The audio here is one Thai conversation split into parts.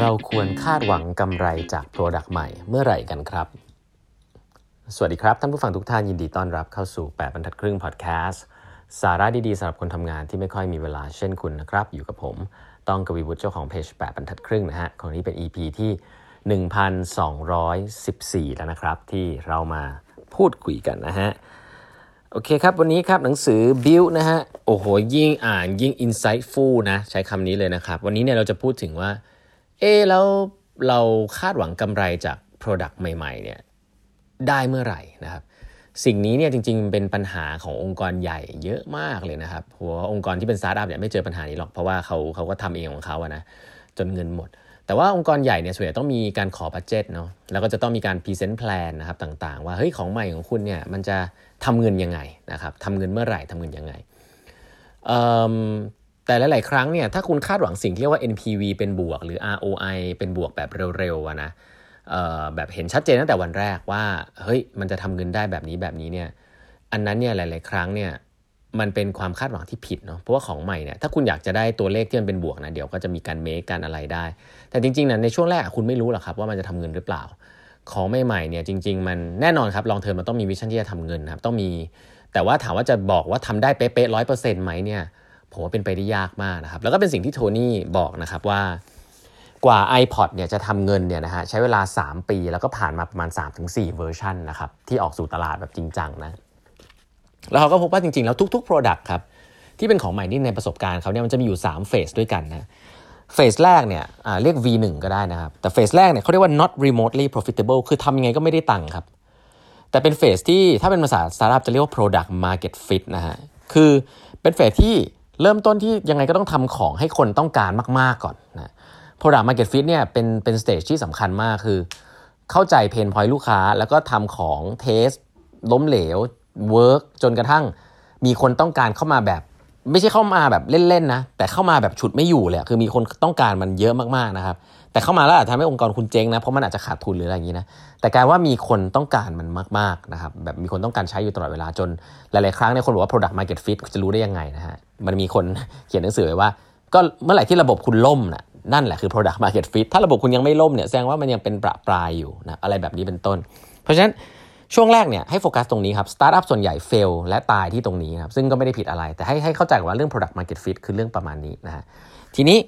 เราควรคาดหวังกำไรจาก Product ใหม่เมื่อไหร่กันครับ สวัสดีครับ ท่านผู้ฟังทุกท่านยินดีต้อนรับเข้าสู่ 8บรรทัดครึ่งพอดแคสต์สาระดีๆสำหรับคนทำงานที่ไม่ค่อยมีเวลาเช่นคุณนะครับ อยู่กับผมต้องกวีวุฒิเจ้าของเพจ8บรรทัดครึ่งนะฮะของนี้เป็น EP ที่ 1214 แล้วนะครับ ที่เรามาพูดคุยกันนะฮะโอเคครับ วันนี้ครับหนังสือ Build นะฮะโอ้โหยิ่งอ่านยิ่ง insightful นะใช้คำนี้เลยนะครับ วันนี้เนี่ยเราจะพูดถึงว่า เอแล้วเราคาดหวังกำไรจาก Product ใหม่ๆเนี่ยได้เมื่อไหร่นะครับ สิ่งนี้เนี่ยจริงๆเป็นปัญหาขององค์กรใหญ่เยอะมากเลยนะครับหัวองค์กรที่เป็นสตาร์ทอัพเนี่ยไม่เจอปัญหานี้หรอกเพราะว่าเขาเขาก็ทำเองของเขาอะนะจนเงินหมด แต่ว่าองค์กรใหญ่เนี่ยส่วนใหญ่ต้องมีการขอ budget เนาะแล้วก็จะต้องมีการ present plan นะครับต่างๆ ว่าเฮ้ยของใหม่ของคุณเนี่ยมันจะทำเงินยังไงนะครับทำเงินเมื่อไหร่ทำเงินยังไง แต่หลาย ๆ ครั้งเนี่ยถ้าคุณคาดหวังสิ่งที่เรียกว่า NPV เป็นบวก หรือ ROI เป็นบวกแบบเร็วๆนะแบบเห็นชัดเจนตั้งแต่วันแรกว่าเฮ้ยมันจะทำเงินได้แบบนี้แบบนี้เนี่ยอันนั้นเนี่ยหลาย ๆ ครั้งเนี่ยมันเป็นความคาดหวังที่ผิดเนาะเพราะว่าของใหม่เนี่ยถ้าคุณอยากจะได้ตัวเลขที่มันเป็นบวกนะเดี๋ยวก็จะมีการเมคการอะไรได้ แต่จริง ๆ นะในช่วงแรกคุณไม่รู้หรอกครับว่ามันจะทำเงินหรือเปล่า ของใหม่ๆเนี่ยจริง ๆ มันแน่นอนครับ long term มันต้องมี vision ที่จะทำเงินนะครับต้องมี แต่ว่าถามว่าจะบอกว่าทำได้เป๊ะๆร้อยเปอร์เซ็นต์ไหมเนี่ย ผมว่าเป็นไปได้ยากมากนะครับ แล้วก็เป็นสิ่งที่โทนี่บอกนะครับว่ากว่า iPod เนี่ยจะทำเงินเนี่ยนะฮะใช้เวลา 3 ปี แล้วก็ผ่านมาประมาณ 3-4 เวอร์ชันนะครับที่ออกสู่ตลาดแบบจริงจังนะ แล้วเขาก็พบว่าจริงๆ แล้วทุกๆ Product ครับที่เป็นของใหม่ที่ในประสบการณ์เขาเนี่ยมันจะมีอยู่ 3 phase ด้วยกันนะเฟสแรกเนี่ยเรียก V1 ก็ได้นะครับ แต่เฟสแรกเนี่ยเขาเรียกว่า not remotely profitable คือทำยังไงก็ไม่ได้ตังค์ครับ แต่เป็นเฟสที่ถ้าเป็นภาษาสตาร์ทอัพจะเรียกว่า product market fit นะฮะคือเป็นเฟสที่ เริ่มต้นที่ยังไงก็ต้องทำของให้คนต้องการมาก ๆก่อนนะ Product Market Fit เนี่ยเป็นเป็น stage ที่สำคัญมากคือ เข้าใจ pain point ลูกค้า แล้วก็ทำของ test ล้มเหลว work จนกระทั่งมีคนต้องการเข้ามาแบบ ไม่ใช่เข้ามาแบบเล่นๆนะแต่เข้ามาแบบฉุดไม่อยู่เลยคือมีคนต้องการมันเยอะมากๆนะครับแต่เข้ามาแล้วอาจจะทำให้องค์กรคุณเจ๊งนะเพราะมันอาจจะขาดทุนหรืออะไรอย่างนี้นะแต่กลายว่ามีคนต้องการมันมากๆนะครับแบบมีคนต้องการใช้อยู่ตลอดเวลาจนหลายๆครั้งเนี่ยคนบอกว่า product market fit จะรู้ได้ยังไงนะฮะ มันมีคนเขียนหนังสือไว้ว่า ก็เมื่อไหร่ที่ระบบคุณล่มนะนั่นแหละคือ product market fit ถ้าระบบคุณยังไม่ล่มเนี่ยแสดงว่ามันยังเป็นประปรายอยู่นะอะไรแบบนี้เป็นต้น เพราะฉะนั้นช่วงแรกเนี่ยให้โฟกัสตรงนี้ครับสตาร์ทอัพส่วนใหญ่ fail และตายที่ตรงนี้ครับซึ่งก็ไม่ได้ผิดอะไร แต่ให้ให้เข้าใจว่าเรื่อง product market fit คือเรื่องประมาณนี้นะฮะทีนี้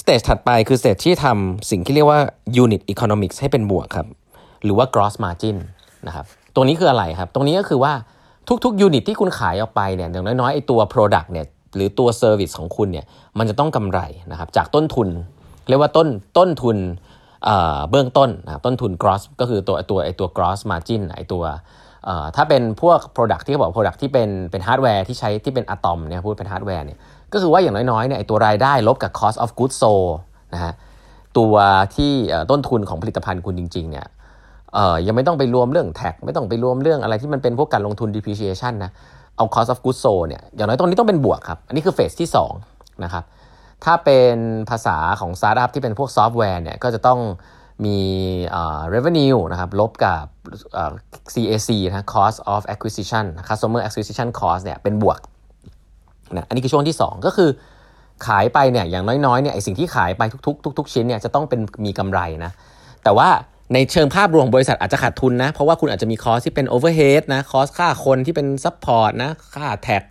stage ถัดไปคือ stage ที่ทำสิ่งที่เรียกว่า unit economics ให้เป็นบวกครับ หรือว่า gross margin นะครับตรงนี้คืออะไรครับ ตรงนี้ก็คือว่า ทุกๆ unit ที่คุณขายออกไปเนี่ยอย่างน้อยๆไอตัว product เนี่ยหรือตัว service ของคุณเนี่ยมันจะต้องกำไรนะครับจากต้นทุน เรียกว่าต้นต้นทุนเบื้องต้นนะต้นทุน gross ก็คือตัวตัวไอตัว gross margin ไอตัวถ้าเป็นพวก product ที่เขาบอก product ที่เป็นเป็นฮาร์ดแวร์ที่ใช้ที่เป็นอะตอมเนี่ยพูดเป็นฮาร์ดแวร์เนี่ยก็คือว่าอย่างน้อยๆเนี่ยไอตัวรายได้ลบกับ cost of goods sold นะฮะตัวที่ต้นทุนของผลิตภัณฑ์คุณจริงๆเนี่ย ยังไม่ต้องไปรวมเรื่องแท็ก ไม่ต้องไปรวมเรื่องอะไรที่มันเป็นพวกการลงทุน depreciation นะเอา cost of goods sold เนี่ยอย่างน้อยตรงนี้ต้องเป็นบวกครับ อันนี้คือเฟสที่2นะครับถ้าเป็นภาษาของ startup ที่เป็นพวกซอฟต์แวร์เนี่ยก็จะต้องมี revenue นะครับลบกับ CAC นะ cost of acquisition customer acquisition cost เนี่ยเป็นบวกนะอันนี้คือช่วงที่ 2 ก็คือขายไปเนี่ยอย่างน้อยๆเนี่ยไอสิ่งที่ขายไปทุกๆ ทุก ๆ ชิ้นเนี่ยจะต้องเป็นมีกำไรนะแต่ว่า ในเชิงภาพรวมของบริษัทอาจจะขาดทุนนะ เพราะว่าคุณอาจจะมี cost ที่เป็น overhead นะ cost ค่าคนที่เป็น support นะค่า tax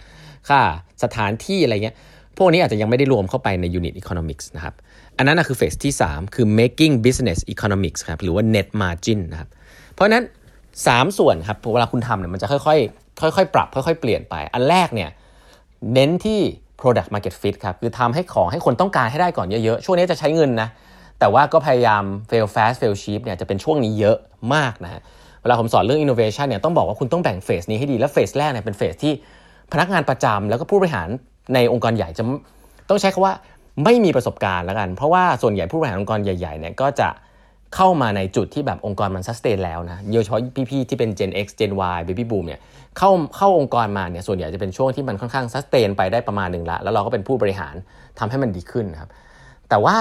ค่าสถานที่อะไรเงี้ยพวกนี้อาจจะยังไม่ได้รวมเข้าไปใน unit economics นะครับ อันนั้นนะคือเฟสที่ 3 คือ making business economics ครับหรือว่า net margin นะครับ เพราะนั้น 3 ส่วนครับเวลาคุณทำเนี่ยมันจะค่อยๆ ค่อยๆ ปรับ ค่อย ๆ เปลี่ยนไป อันแรกเนี่ยเน้นที่ product market fit ครับ คือทำให้ของให้คนต้องการให้ได้ก่อนเยอะๆ ช่วงนี้จะใช้เงินนะ แต่ว่าก็พยายาม fail fast fail cheap เนี่ยจะเป็นช่วงนี้เยอะมากนะฮะเวลาผมสอนเรื่อง innovation เนี่ยต้องบอกว่าคุณต้องแบ่งเฟสนี้ให้ดี และเฟสแรกเนี่ยเป็นเฟสที่พนักงานประจำแล้วก็ผู้บริหารในองค์กรใหญ่จะต้องใช้คำว่าไม่มีประสบการณ์แล้วกัน เพราะว่าส่วนใหญ่ผู้บริหารองค์กรใหญ่ๆเนี่ยก็จะเข้ามาในจุดที่แบบองค์กรมันซัสเตนแล้วนะโดยเฉพาะพี่ๆที่เป็น Gen X Gen Y Baby Boom เนี่ยเข้าเข้าองค์กรมาเนี่ยส่วนใหญ่จะเป็นช่วงที่มันค่อนข้าง sustain ไปได้ประมาณหนึ่งละแล้วเราก็เป็นผู้บริหารทำให้มันดีขึ้นนะครับ แต่ว่า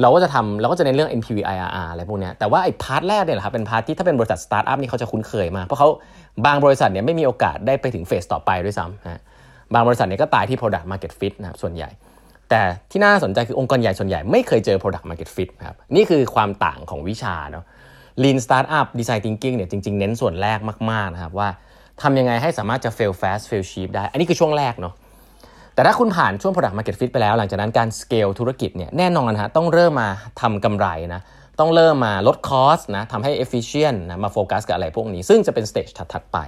เราก็จะทำเราก็จะในเรื่อง NPV IRR อะไรพวกนี้แต่ว่าไอ้ part แรกเนี่ยแหละครับเป็น part ที่ถ้าเป็นบริษัทสตาร์ทอัพนี่เขาจะคุ้นเคยมาก เพราะเขาบางบริษัทเนี่ยไม่มีโอกาสได้ไปถึงเฟสต่อไปด้วยซ้ำนะบางบริษัทเนี่ยก็ตายที่ product market fit นะครับส่วนใหญ่ แต่ที่น่าสนใจคือองค์กรใหญ่ส่วนใหญ่ไม่เคยเจอ product market fit ครับนี่คือความต่างของวิชาเนาะ lean startup design thinking เนี่ยจริง ๆ เน้นส่วนแรกมากๆนะครับว่าทำยังไงให้สามารถจะ fail fast fail cheap ได้ อันนี้คือช่วงแรกเนาะ แต่ถ้าคุณผ่านช่วง product market fit ไปแล้ว หลังจากนั้นการ scale ธุรกิจเนี่ยแน่นอนฮะต้องเริ่มมาทำกำไรนะต้องเริ่มมาลด cost นะทำให้ efficient นะมาโฟกัสกับอะไรพวกนี้ ซึ่งจะเป็น stage ถัดๆไป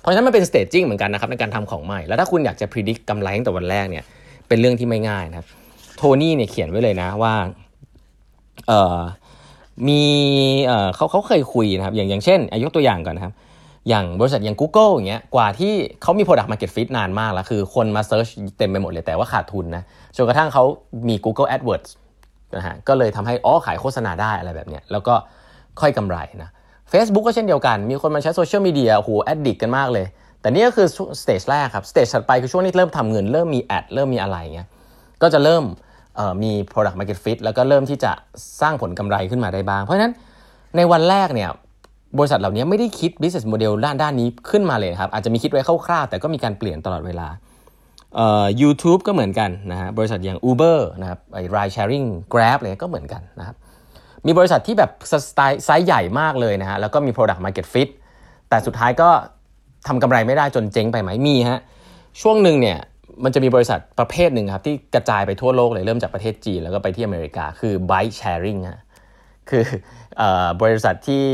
เพราะฉะนั้นมันเป็น staging เหมือนกันนะครับในการทำของใหม่ แล้วถ้าคุณอยากจะ predict กำไรตั้งแต่วันแรกเนี่ยเป็นเรื่องที่ไม่ง่ายนะครับโทนี่เนี่ยเขียนไว้เลยนะว่าเออมีเออเขาเขาเคยคุยนะครับอย่างอย่างเช่นยกตัวอย่างก่อนนะครับ อย่างบริษัทอย่าง Google อย่างเงี้ยกว่าที่เขามี Product Market Fit นานมากแล้ว คือคนมา search เต็มไปหมดเลยแต่ว่าขาดทุนนะจนกระทั่งเขามี Google AdWords นะฮะก็เลยทำให้อ๋อขายโฆษณาได้อะไรแบบเนี้ยแล้วก็ค่อยกำไรนะ Facebook ก็เช่นเดียวกัน มีคนมาใช้โซเชียลมีเดียโอ้โห addict กันมากเลย แต่นี่ก็คือ stage แรกครับ stage ถัดไปคือช่วงนี้เริ่มทำเงินเริ่มมี ad เริ่มมีอะไรเงี้ยก็จะเริ่มมี product market fit แล้วก็เริ่มที่จะสร้างผลกำไรขึ้นมาได้บ้าง เพราะฉะนั้นในวันแรกเนี่ย บริษัทเหล่านี้ไม่ได้คิด business model ด้านด้านนี้ขึ้นมาเลยครับ อาจจะมีคิดไว้คร่าวๆ แต่ก็มีการเปลี่ยนตลอดเวลาเอ่อ YouTube ก็เหมือนกันนะฮะบริษัทอย่าง Uber นะครับไอ้ ride sharing Grab อะไรก็เหมือนกันนะครับมีบริษัทที่แบบสไตล์ไซส์ใหญ่มากเลยนะฮะแล้วก็มี product market fit แต่สุดท้ายก็ทำกำไรไม่ได้จนเจ๊งไปไหมมีฮะช่วงหนึ่งเนี่ยมันจะมีบริษัทประเภทหนึ่งครับที่กระจายไปทั่วโลกเลยเริ่มจากประเทศจีนแล้วก็ไปที่อเมริกาคือ bike sharing ฮะ คือบริษัทที่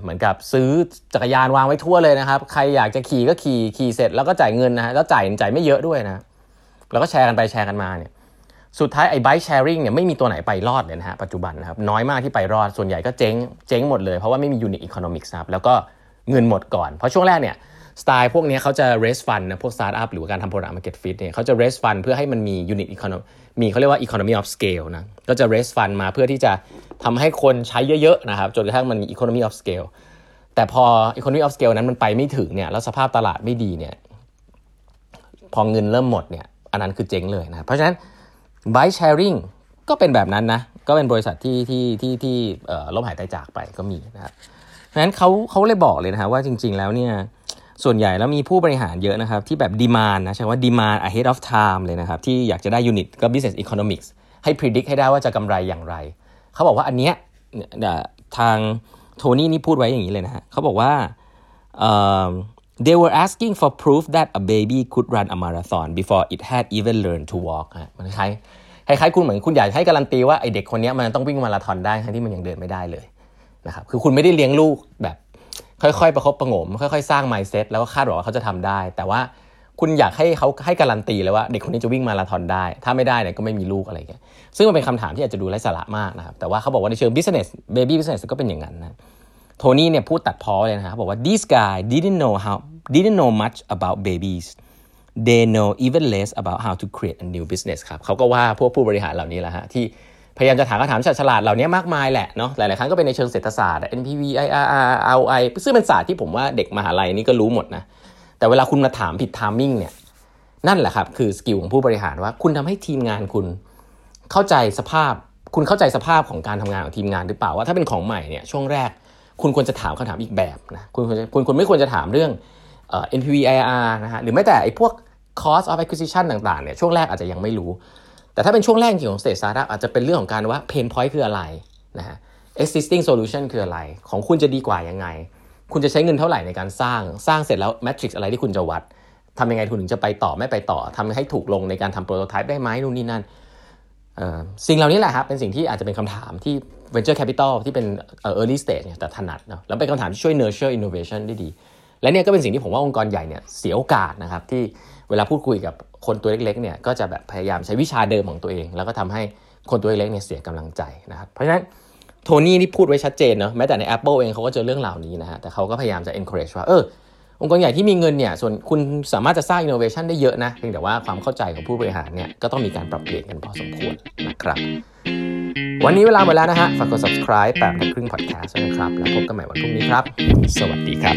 เหมือนกับซื้อจักรยานวางไว้ทั่วเลยนะครับ ใครอยากจะขี่ก็ขี่ขี่เสร็จแล้วก็จ่ายเงินนะฮะแล้วจ่ายจ่ายไม่เยอะด้วยนะแล้วก็แชร์กันไปแชร์กันมาเนี่ยสุดท้ายไอ้ bike sharing เนี่ยไม่มีตัวไหนไปรอดเลยนะฮะปัจจุบันนะครับน้อยมากที่ไปรอดส่วนใหญ่ก็เจ๊งเจ๊งหมดเลยเพราะว่าไม่มี unit economics ครับแล้วก็เงินหมดก่อน เพราะช่วงแรกเนี่ยสไตล์พวกนี้เขาจะ raise fund นะพวก startup หรือการทำ product market fit เนี่ยเขาจะ raise fund เพื่อให้มันมี unit economy มีเขาเรียกว่า economy of scale นะก็จะ raise fund มาเพื่อที่จะ ทำให้คนใช้เยอะๆนะครับจนกระทั่งมันมี economy of scale แต่พอ economy of scale นั้นมันไปไม่ถึงเนี่ยแล้วสภาพตลาดไม่ดีเนี่ยพอเงินเริ่มหมดเนี่ยอันนั้นคือเจ๊งเลยนะเพราะฉะนั้น buy sharing ก็เป็นแบบนั้นนะก็เป็นบริษัทที่ที่ที่ที่ล้มหายตายจากไปก็มีนะครับเพราะฉะนั้นเขาเขาเลยบอกเลยนะว่าจริง ๆ แล้วเนี่ยส่วนใหญ่แล้วมีผู้บริหารเยอะนะครับ ที่แบบดีมานนะใช่ว่าดีมาน ahead of time เลยนะครับ ที่อยากจะได้ยูนิตก็ business economics ให้ predict ให้ได้ว่าจะกำไรอย่างไร เขาบอกว่าอันเนี้ยทางโทนี่นี่พูดไว้อย่างนี้เลยนะฮะเขาบอกว่า um, they were asking for proof that a baby could run a marathon before it had even learned to walk ฮะมันคล้ายคล้ายๆคุณเหมือนคุณอยากให้การันตีว่าไอเด็กคนนี้มันต้องวิ่งมาราธอนได้ทั้งที่มันยังเดินไม่ได้เลยนะครับคือคุณไม่ได้เลี้ยงลูกแบบ ค่อยๆ ประคบประงม ค่อยๆ สร้าง mindset แล้วก็คาดหวังว่าเขาจะทำได้ แต่ว่า คุณอยากให้เขาให้การันตีเลยว่าเด็กคนนี้จะวิ่งมาราธอนได้ ถ้าไม่ได้เนี่ยก็ไม่มีลูกอะไรเงี้ยซึ่งมันเป็นคำถามที่อาจจะดูไร้สาระมากนะครับแต่ว่าเขาบอกว่าในเชิง business baby business ก็เป็นอย่างนั้นนะโทนี่เนี่ยพูดตัดพ้อเลยนะครับบอกว่า this guy didn't know how didn't know much about babies they know even less about how to create a new business ครับเขาก็ว่าพวกผู้บริหารเหล่านี้แหละฮะที่พยายามจะถามคำถามฉลาดเหล่านี้มากมายแหละเนาะหลาย ๆ ครั้งก็เป็นในเชิงเศรษฐศาสตร์ NPV IRR ROI ซึ่งเป็นศาสตร์ที่ผมว่าเด็กมหาลัยนี่ก็รู้หมดนะ แต่เวลาคุณมาถามผิด timing เนี่ยนั่นแหละครับคือ skill ของผู้บริหารว่าคุณทำให้ทีมงานคุณเข้าใจสภาพ คุณเข้าใจสภาพของการทำงานของทีมงานหรือเปล่าว่าถ้าเป็นของใหม่เนี่ยช่วงแรกคุณควรจะถามคำถามอีกแบบนะคุณคุณคุณไม่ควรจะถามเรื่อง NPV IRR นะฮะหรือแม้แต่ไอ้พวก cost of acquisition ต่างๆเนี่ยช่วงแรกอาจจะยังไม่รู้ แต่ถ้าเป็นช่วงแรกจริงของ stage startup อาจจะเป็นเรื่องของการว่า pain point คืออะไรนะฮะ existing solution คืออะไร ของคุณจะดีกว่ายังไง คุณจะใช้เงินเท่าไหร่ในการสร้างสร้างเสร็จแล้ว matrix อะไรที่คุณจะวัดทำยังไงคุณถึงจะไปต่อไม่ไปต่อทำให้ถูกลงในการทำ prototype ได้ไหมนู่นนี่นั่นสิ่งเหล่านี้แหละครับเป็นสิ่งที่อาจจะเป็นคำถามที่ venture capital ที่เป็น early stage เนี่ยแต่ถนัดเนาะแล้วเป็นคำถามที่ช่วย nurture innovation ได้ดี และเนี่ยก็เป็นสิ่งที่ผมว่าองค์กรใหญ่เนี่ยเสียโอกาสนะครับที่เวลาพูดคุยกับคนตัวเล็กๆเนี่ยก็จะแบบพยายามใช้วิชาเดิมของตัวเอง แล้วก็ทำให้คนตัวเล็กเนี่ยเสียกำลังใจนะครับเพราะฉะนั้น โทนี่นี่พูดไว้ชัดเจนเนาะแม้แต่ใน Apple เองเขาก็เจอเรื่องเหล่านี้นะฮะแต่เขาก็พยายามจะ encourage ว่าเออองค์กรใหญ่ที่มีเงินเนี่ยส่วนคุณสามารถจะสร้าง innovation ได้เยอะนะเพียงแต่ว่าความเข้าใจของผู้บริหารเนี่ยก็ต้องมีการปรับเปลี่ยนกันพอสมควรนะครับ วันนี้เวลาหมดแล้วนะฮะฝากกด subscribe แปดครึ่ง podcast นะครับแล้วพบกันใหม่วันพรุ่งนี้ครับ สวัสดีครับ